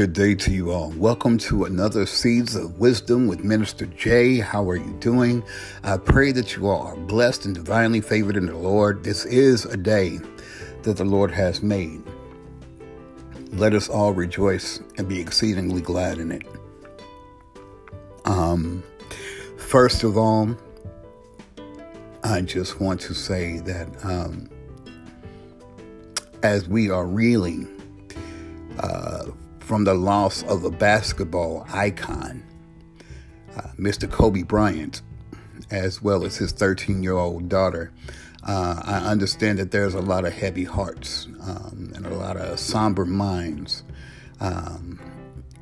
Good day to you all. Welcome to another Seeds of Wisdom with Minister Jay. How are you doing? I pray that you all are blessed and divinely favored in the Lord. This is a day that the Lord has made. Let us all rejoice and be exceedingly glad in it. Um, first of all, I just want to say that um, as we are reeling uh, from the loss of a basketball icon, uh, Mr. Kobe Bryant, as well as his 13 year old daughter. Uh, I understand that there's a lot of heavy hearts um, and a lot of somber minds, um,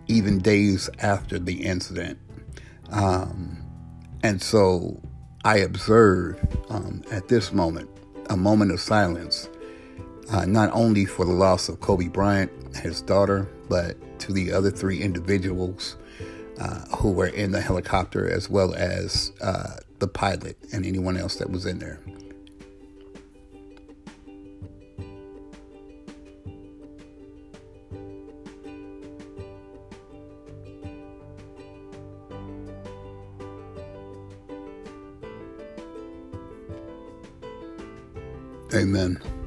even days after the incident. Um, and so I observe um, at this moment a moment of silence, uh, not only for the loss of Kobe Bryant, his daughter, but to the other three individuals uh, who were in the helicopter, as well as uh, the pilot and anyone else that was in there. Amen.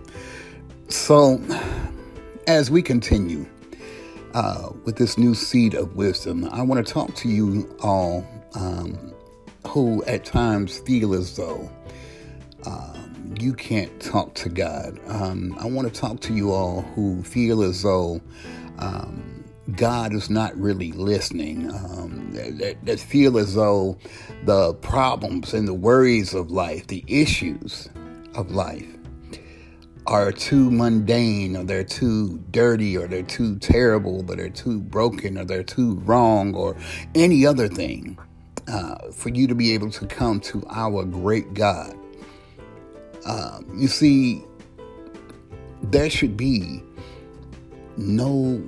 So, as we continue uh, with this new seed of wisdom, I want to talk to you all um, who at times feel as though um, you can't talk to God. Um, I want to talk to you all who feel as though um, God is not really listening, um, that, that feel as though the problems and the worries of life, the issues of life, are too mundane or they're too dirty or they're too terrible or they're too broken or they're too wrong or any other thing uh, for you to be able to come to our great God. Um, you see, there should be no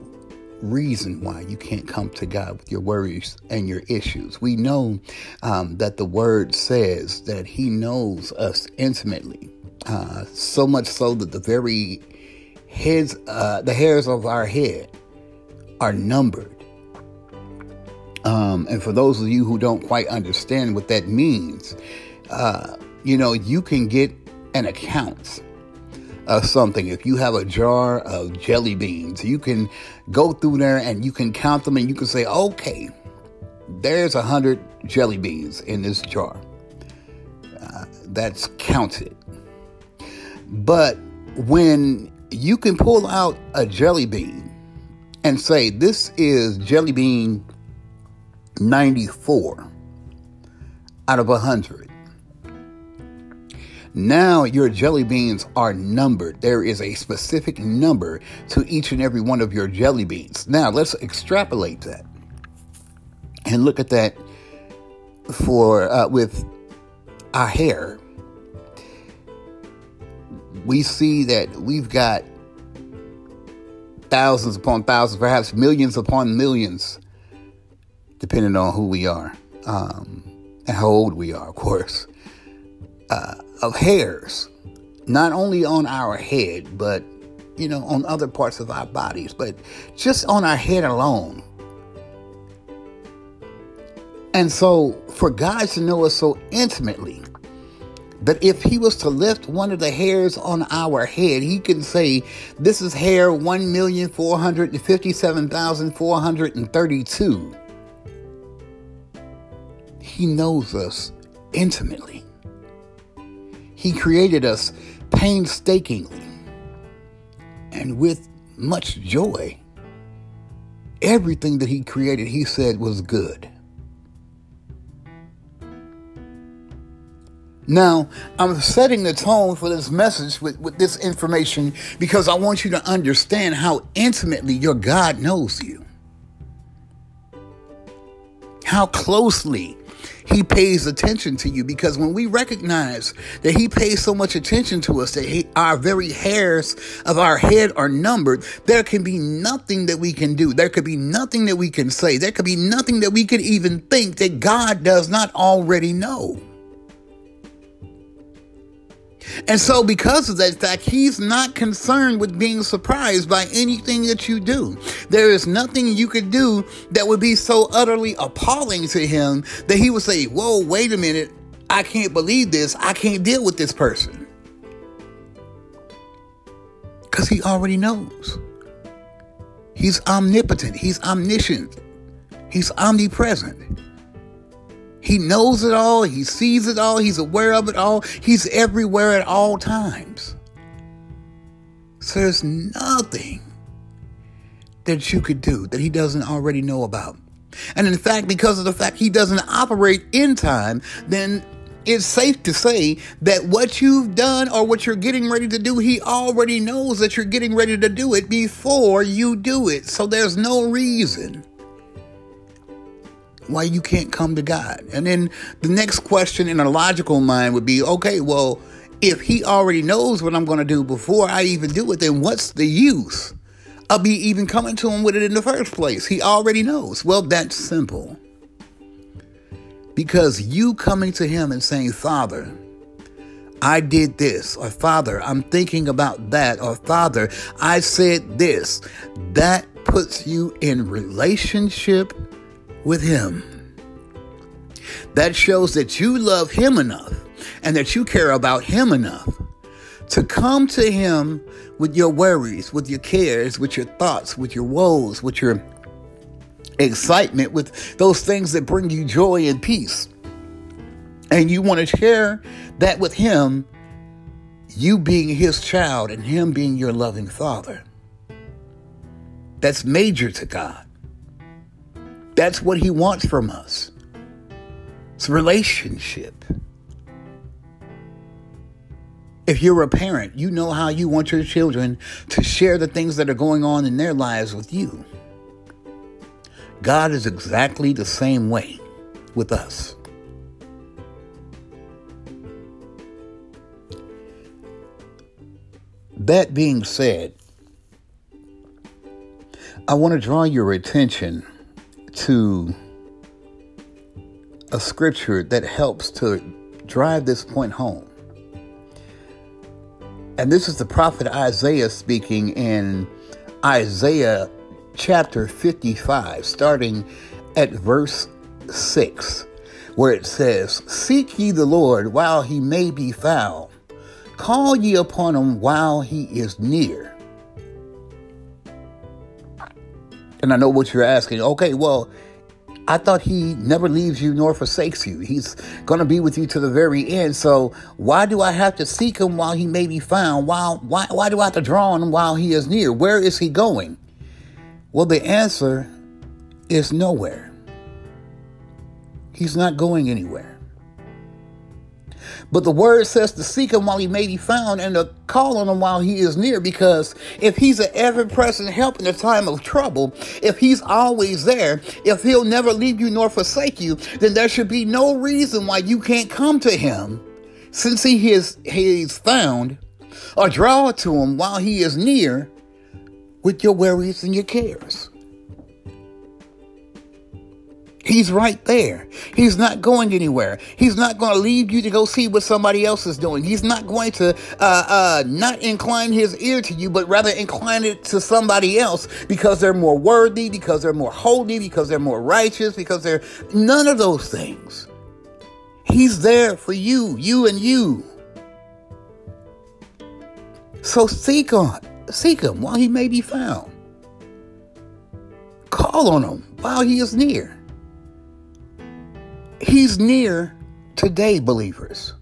reason why you can't come to God with your worries and your issues. We know um, that the Word says that He knows us intimately. Uh, so much so that the very heads, uh, the hairs of our head are numbered. Um, and for those of you who don't quite understand what that means, uh, you know, you can get an account of something. If you have a jar of jelly beans, you can go through there and you can count them and you can say, okay, there's a hundred jelly beans in this jar. Uh, that's counted. But when you can pull out a jelly bean and say, this is jelly bean 94 out of 100. Now your jelly beans are numbered. There is a specific number to each and every one of your jelly beans. Now let's extrapolate that and look at that for uh, with our hair we see that we've got thousands upon thousands, perhaps millions upon millions, depending on who we are um, and how old we are, of course, uh, of hairs, not only on our head, but you know, on other parts of our bodies, but just on our head alone. And so, for God to know us so intimately, that if he was to lift one of the hairs on our head, he can say, This is hair 1,457,432. He knows us intimately. He created us painstakingly and with much joy. Everything that he created, he said was good. Now, I'm setting the tone for this message with, with this information because I want you to understand how intimately your God knows you. How closely he pays attention to you because when we recognize that he pays so much attention to us that he, our very hairs of our head are numbered there can be nothing that we can do. There could be nothing that we can say. There could be nothing that we could even think that god does not already know And so, because of that fact, he's not concerned with being surprised by anything that you do. There is nothing you could do that would be so utterly appalling to him that he would say, Whoa, wait a minute. I can't believe this. I can't deal with this person. Because he already knows. He's omnipotent, he's omniscient, he's omnipresent. He knows it all, he sees it all, he's aware of it all, he's everywhere at all times. So there's nothing that you could do that he doesn't already know about. And in fact, because of the fact he doesn't operate in time, then it's safe to say that what you've done or what you're getting ready to do, he already knows that you're getting ready to do it before you do it. So there's no reason why you can't come to God. And then the next question in a logical mind would be okay, well, if he already knows what I'm going to do before I even do it, then what's the use of me even coming to him with it in the first place? He already knows. Well, that's simple. Because you coming to him and saying, Father, I did this, or Father, I'm thinking about that, or Father, I said this, that puts you in relationship with Him. That shows that you love Him enough and that you care about Him enough to come to Him with your worries, with your cares, with your thoughts, with your woes, with your excitement, with those things that bring you joy and peace. And you want to share that with Him, you being His child and Him being your loving Father. That's major to God. That's what He wants from us. It's relationship. If you're a parent, you know how you want your children to share the things that are going on in their lives with you. God is exactly the same way with us. That being said, I want to draw your attention to a scripture that helps to drive this point home. And this is the prophet Isaiah speaking in Isaiah chapter 55, starting at verse 6, where it says, Seek ye the Lord while he may be found, call ye upon him while he is near. And I know what you're asking. Okay, well, I thought he never leaves you nor forsakes you. He's going to be with you to the very end. So why do I have to seek him while he may be found? Why, why, why do I have to draw on him while he is near? Where is he going? Well, the answer is nowhere. He's not going anywhere. But the word says to seek him while he may be found and to call on him while he is near, because if he's an ever present help in a time of trouble, if he's always there, if he'll never leave you nor forsake you, then there should be no reason why you can't come to him since he is he's found or draw to him while he is near with your worries and your cares. He's right there. He's not going anywhere. He's not going to leave you to go see what somebody else is doing. He's not going to uh, uh, not incline his ear to you, but rather incline it to somebody else because they're more worthy, because they're more holy, because they're more righteous, because they're none of those things. He's there for you, you and you. So seek on, seek him while he may be found. Call on him while he is near. He's near today, believers.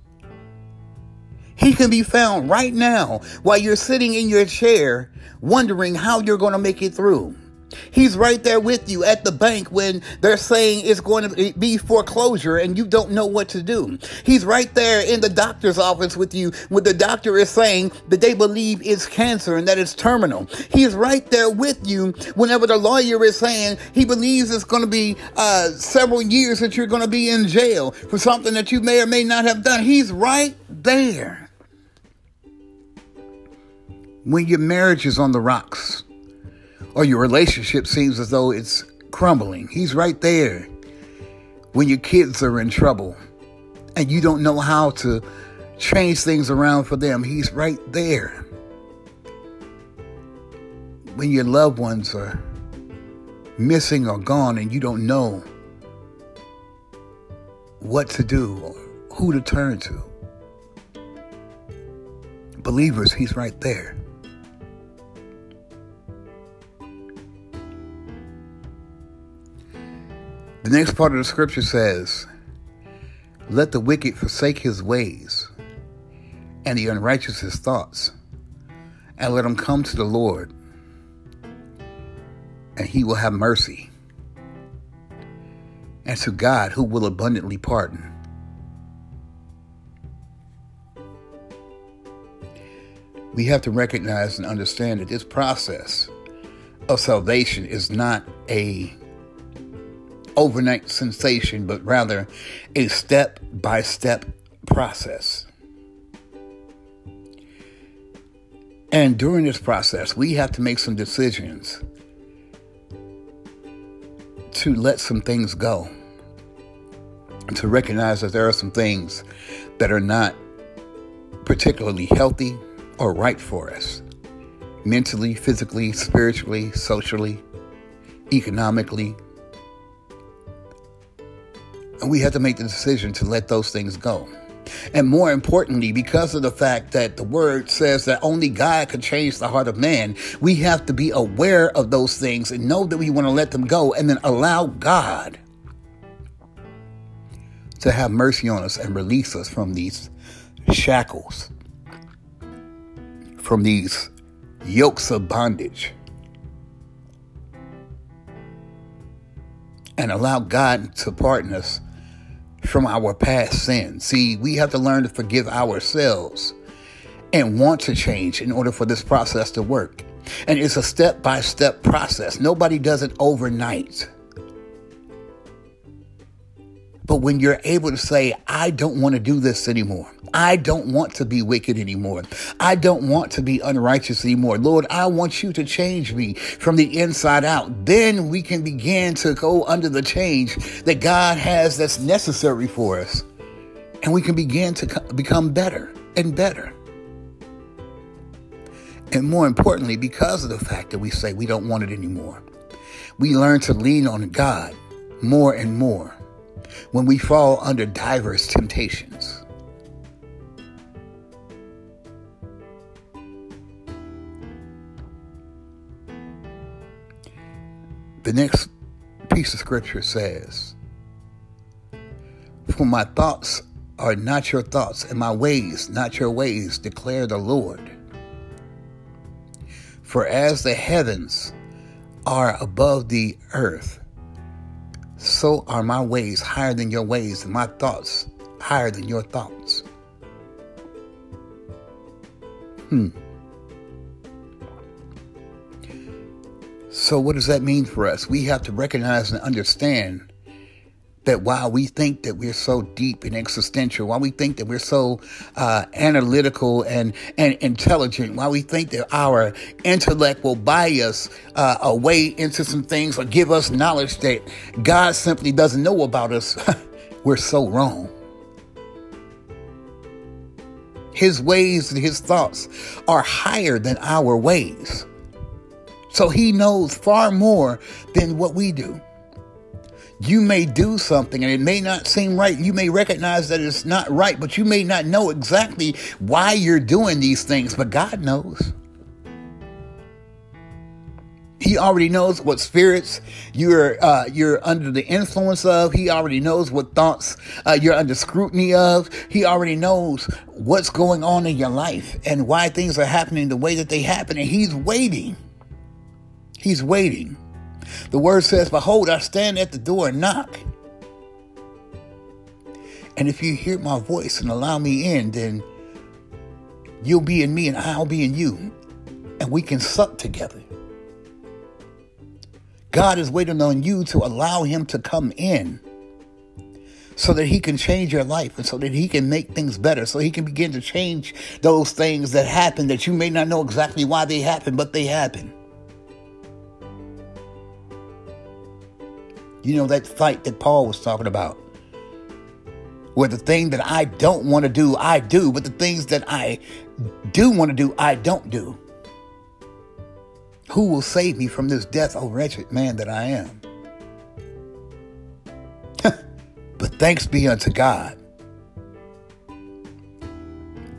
He can be found right now while you're sitting in your chair wondering how you're going to make it through. He's right there with you at the bank when they're saying it's going to be foreclosure and you don't know what to do. He's right there in the doctor's office with you when the doctor is saying that they believe it's cancer and that it's terminal. He's right there with you whenever the lawyer is saying he believes it's going to be uh, several years that you're going to be in jail for something that you may or may not have done. He's right there. When your marriage is on the rocks or your relationship seems as though it's crumbling. He's right there when your kids are in trouble and you don't know how to change things around for them. He's right there. When your loved ones are missing or gone and you don't know what to do or who to turn to. Believers, He's right there. The next part of the scripture says, Let the wicked forsake his ways, and the unrighteous his thoughts, and let him come to the Lord, and he will have mercy, and to God who will abundantly pardon. We have to recognize and understand that this process of salvation is not a overnight sensation, but rather a step by step process. And during this process, we have to make some decisions to let some things go. To recognize that there are some things that are not particularly healthy or right for us mentally, physically, spiritually, socially, economically, and we have to make the decision to let those things go. And more importantly, because of the fact that the word says that only God can change the heart of man, we have to be aware of those things and know that we want to let them go and then allow God to have mercy on us and release us from these shackles, from these yokes of bondage. And allow God to pardon us from our past sins. See, we have to learn to forgive ourselves and want to change in order for this process to work. And it's a step by step process. Nobody does it overnight. But when you're able to say, I don't want to do this anymore. I don't want to be wicked anymore. I don't want to be unrighteous anymore. Lord, I want you to change me from the inside out. Then we can begin to go under the change that God has that's necessary for us. And we can begin to become better and better. And more importantly, because of the fact that we say we don't want it anymore, we learn to lean on God more and more when we fall under diverse temptations. The next piece of scripture says, For my thoughts are not your thoughts, and my ways not your ways, declare the Lord. For as the heavens are above the earth, so are my ways higher than your ways, and my thoughts higher than your thoughts. Hmm. So, what does that mean for us? We have to recognize and understand that while we think that we're so deep and existential, while we think that we're so uh, analytical and, and intelligent, while we think that our intellect will buy us uh, a way into some things or give us knowledge that God simply doesn't know about us, we're so wrong. His ways and his thoughts are higher than our ways. So he knows far more than what we do you may do something and it may not seem right. You may recognize that it's not right, but you may not know exactly why you're doing these things, but God knows. He already knows what spirits you're uh, you're under the influence of. He already knows what thoughts uh, you're under scrutiny of. He already knows what's going on in your life and why things are happening the way that they happen. And he's waiting. He's waiting the word says, Behold, I stand at the door and knock. And if you hear my voice and allow me in, then you'll be in me and I'll be in you. And we can sup together. God is waiting on you to allow Him to come in so that He can change your life and so that He can make things better, so He can begin to change those things that happen that you may not know exactly why they happen, but they happen. You know, that fight that Paul was talking about where the thing that I don't want to do, I do, but the things that I do want to do, I don't do. Who will save me from this death, O wretched man that I am? but thanks be unto God.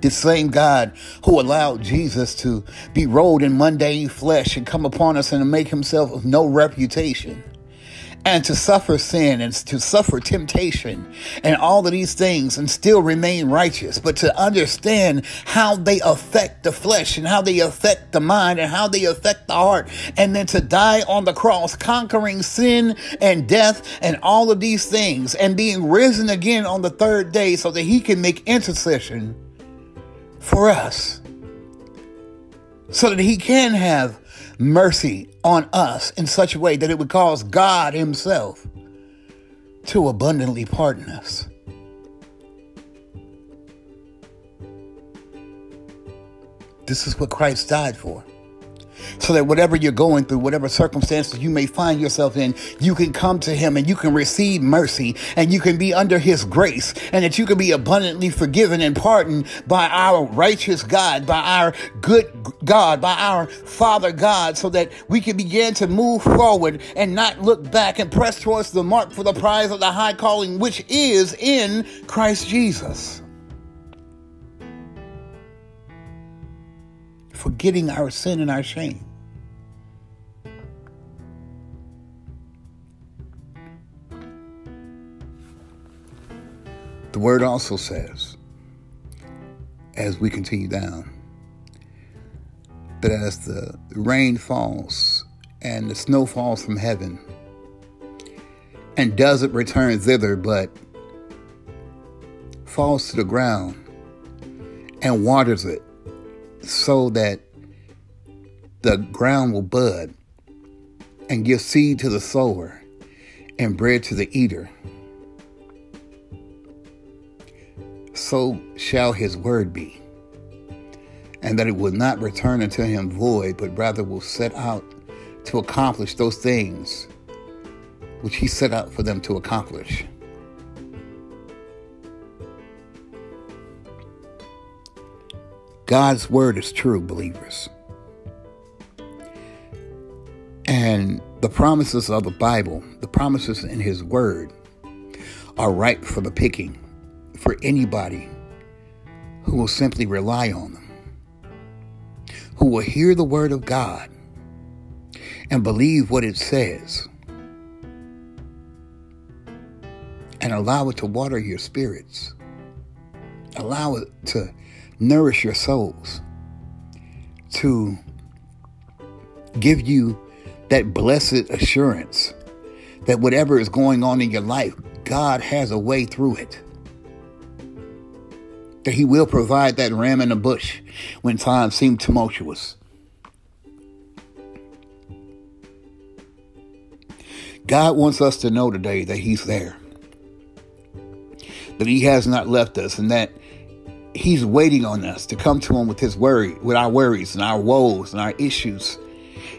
The same God who allowed Jesus to be rolled in mundane flesh and come upon us and make himself of no reputation and to suffer sin and to suffer temptation and all of these things and still remain righteous, but to understand how they affect the flesh and how they affect the mind and how they affect the heart, and then to die on the cross, conquering sin and death and all of these things, and being risen again on the third day so that he can make intercession for us, so that he can have mercy on us in such a way that it would cause God Himself to abundantly pardon us. This is what Christ died for so that whatever you're going through, whatever circumstances you may find yourself in, you can come to Him and you can receive mercy and you can be under His grace and that you can be abundantly forgiven and pardoned by our righteous God, by our good God, by our Father God, so that we can begin to move forward and not look back and press towards the mark for the prize of the high calling which is in Christ Jesus. Forgetting our sin and our shame. The word also says, as we continue down, that as the rain falls and the snow falls from heaven and doesn't return thither, but falls to the ground and waters it so that the ground will bud and give seed to the sower and bread to the eater. So shall his word be, and that it will not return unto him void, but rather will set out to accomplish those things which he set out for them to accomplish. God's word is true, believers. And the promises of the Bible, the promises in His Word, are ripe for the picking for anybody who will simply rely on them, who will hear the Word of God and believe what it says, and allow it to water your spirits, allow it to nourish your souls, to give you that blessed assurance that whatever is going on in your life, God has a way through it. That He will provide that ram in the bush when times seem tumultuous. God wants us to know today that He's there, that He has not left us, and that He's waiting on us to come to Him with His worry, with our worries and our woes and our issues.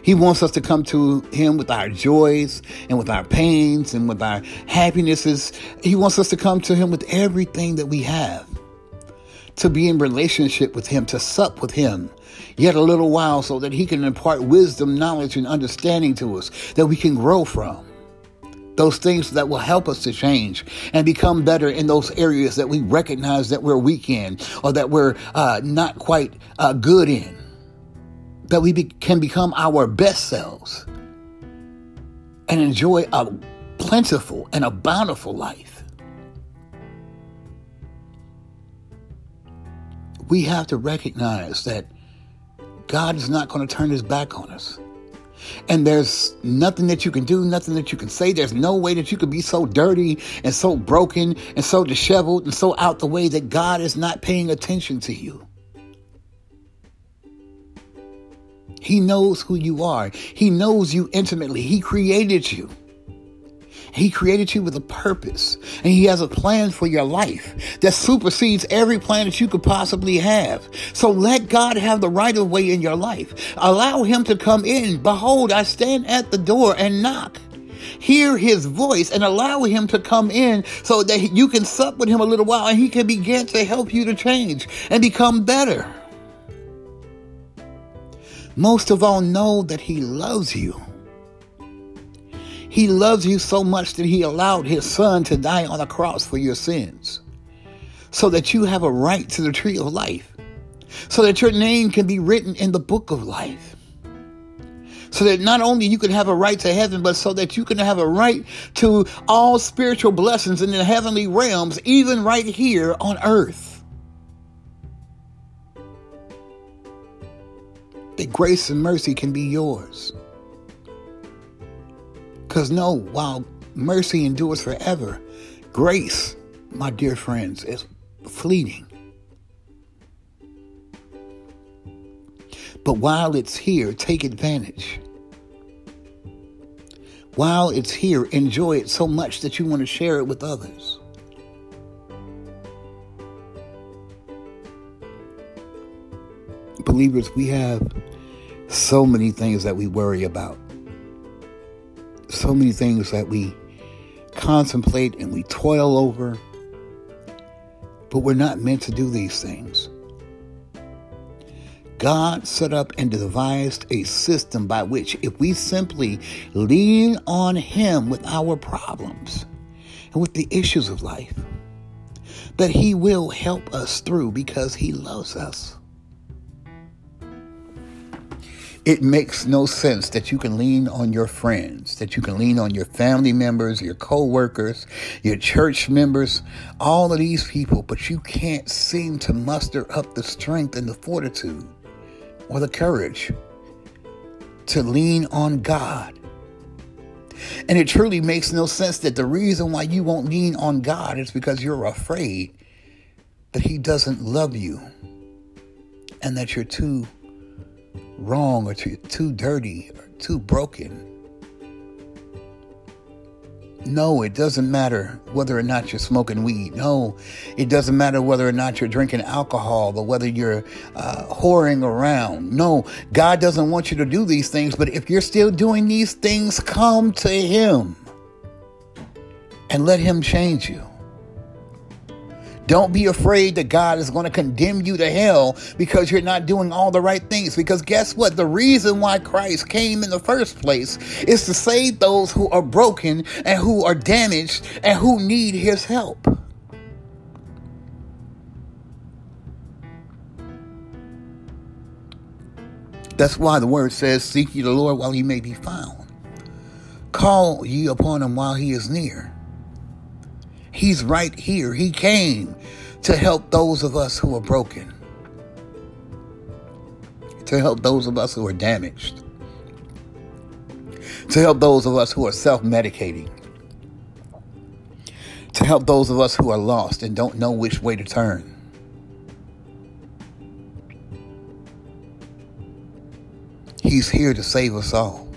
He wants us to come to Him with our joys and with our pains and with our happinesses. He wants us to come to Him with everything that we have, to be in relationship with Him, to sup with Him yet a little while so that He can impart wisdom, knowledge, and understanding to us that we can grow from those things that will help us to change and become better in those areas that we recognize that we're weak in or that we're uh, not quite uh, good in. That we be- can become our best selves and enjoy a plentiful and a bountiful life. We have to recognize that God is not going to turn his back on us. And there's nothing that you can do, nothing that you can say. There's no way that you can be so dirty and so broken and so disheveled and so out the way that God is not paying attention to you. He knows who you are. He knows you intimately. He created you. He created you with a purpose and he has a plan for your life that supersedes every plan that you could possibly have. So let God have the right of way in your life. Allow him to come in. Behold, I stand at the door and knock. hear his voice and allow him to come in so that you can sup with him a little while and he can begin to help you to change and become better. Most of all, know that he loves you. He loves you so much that he allowed his son to die on the cross for your sins so that you have a right to the tree of life, so that your name can be written in the book of life so that not only you can have a right to heaven, but so that you can have a right to all spiritual blessings in the heavenly realms, even right here on earth. That grace and mercy can be yours. Because no, while mercy endures forever, grace, my dear friends, is fleeting. But while it's here, take advantage. While it's here, enjoy it so much that you want to share it with others. Believers, we have so many things that we worry about, so many things that we contemplate and we toil over, but we're not meant to do these things. God set up and devised a system by which, if we simply lean on Him with our problems and with the issues of life, that He will help us through because He loves us. It makes no sense that you can lean on your friends, that you can lean on your family members, your co workers, your church members, all of these people, but you can't seem to muster up the strength and the fortitude or the courage to lean on God. And it truly makes no sense that the reason why you won't lean on God is because you're afraid that He doesn't love you and that you're too wrong or too, too dirty or too broken no, it doesn't matter whether or not you're smoking weed. No, it doesn't matter whether or not you're drinking alcohol or whether you're uh, whoring around. No, God doesn't want you to do these things, but if you're still doing these things, come to Him and let Him change you. Don't be afraid that God is going to condemn you to hell because you're not doing all the right things. Because guess what? The reason why Christ came in the first place is to save those who are broken and who are damaged and who need his help. That's why the word says, Seek ye the Lord while he may be found. Call ye upon him while he is near. He's right here. He came to help those of us who are broken, to help those of us who are damaged, to help those of us who are self medicating, to help those of us who are lost and don't know which way to turn. He's here to save us all.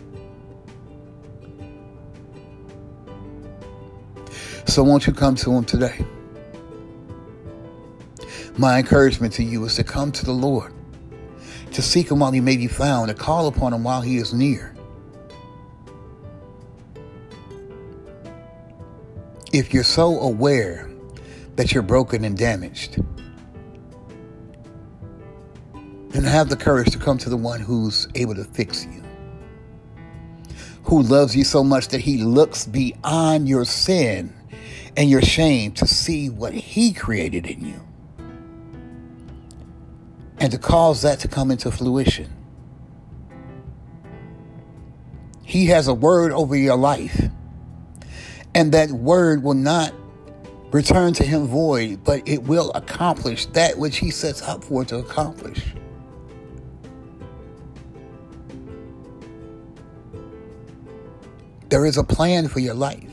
So won't you come to him today? My encouragement to you is to come to the Lord, to seek him while he may be found, to call upon him while he is near. If you're so aware that you're broken and damaged, then have the courage to come to the one who's able to fix you, who loves you so much that he looks beyond your sin and your shame to see what He created in you and to cause that to come into fruition. He has a word over your life, and that word will not return to Him void, but it will accomplish that which He sets up for to accomplish. There is a plan for your life.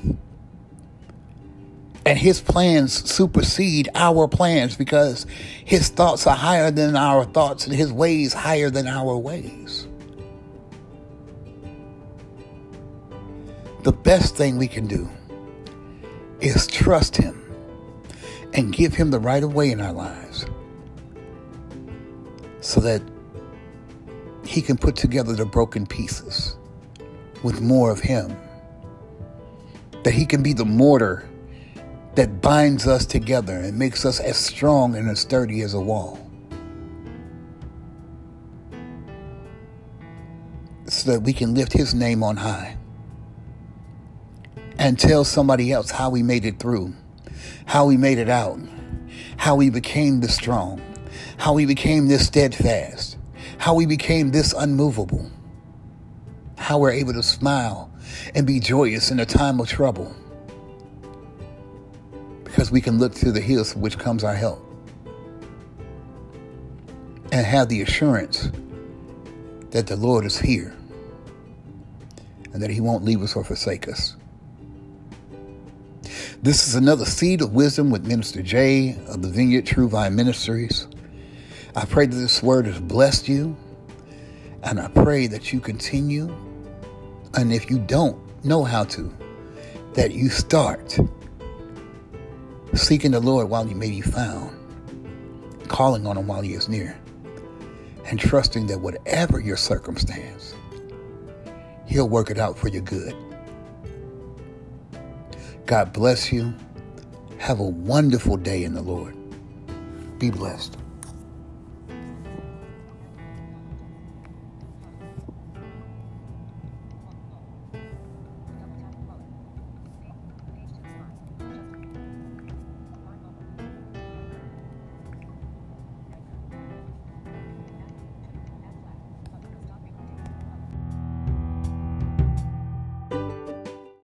And his plans supersede our plans because his thoughts are higher than our thoughts and his ways higher than our ways. The best thing we can do is trust him and give him the right of way in our lives so that he can put together the broken pieces with more of him that He can be the mortar that binds us together and makes us as strong and as sturdy as a wall. So that we can lift His name on high and tell somebody else how we made it through, how we made it out, how we became this strong, how we became this steadfast, how we became this unmovable, how we're able to smile and be joyous in a time of trouble. Because we can look to the hills which comes our help and have the assurance that the Lord is here and that He won't leave us or forsake us. This is another seed of wisdom with Minister Jay of the Vineyard True Vine Ministries. I pray that this word has blessed you, and I pray that you continue. And if you don't know how to, that you start seeking the Lord while he may be found, calling on him while he is near, and trusting that whatever your circumstance, he'll work it out for your good. God bless you. Have a wonderful day in the Lord. Be blessed.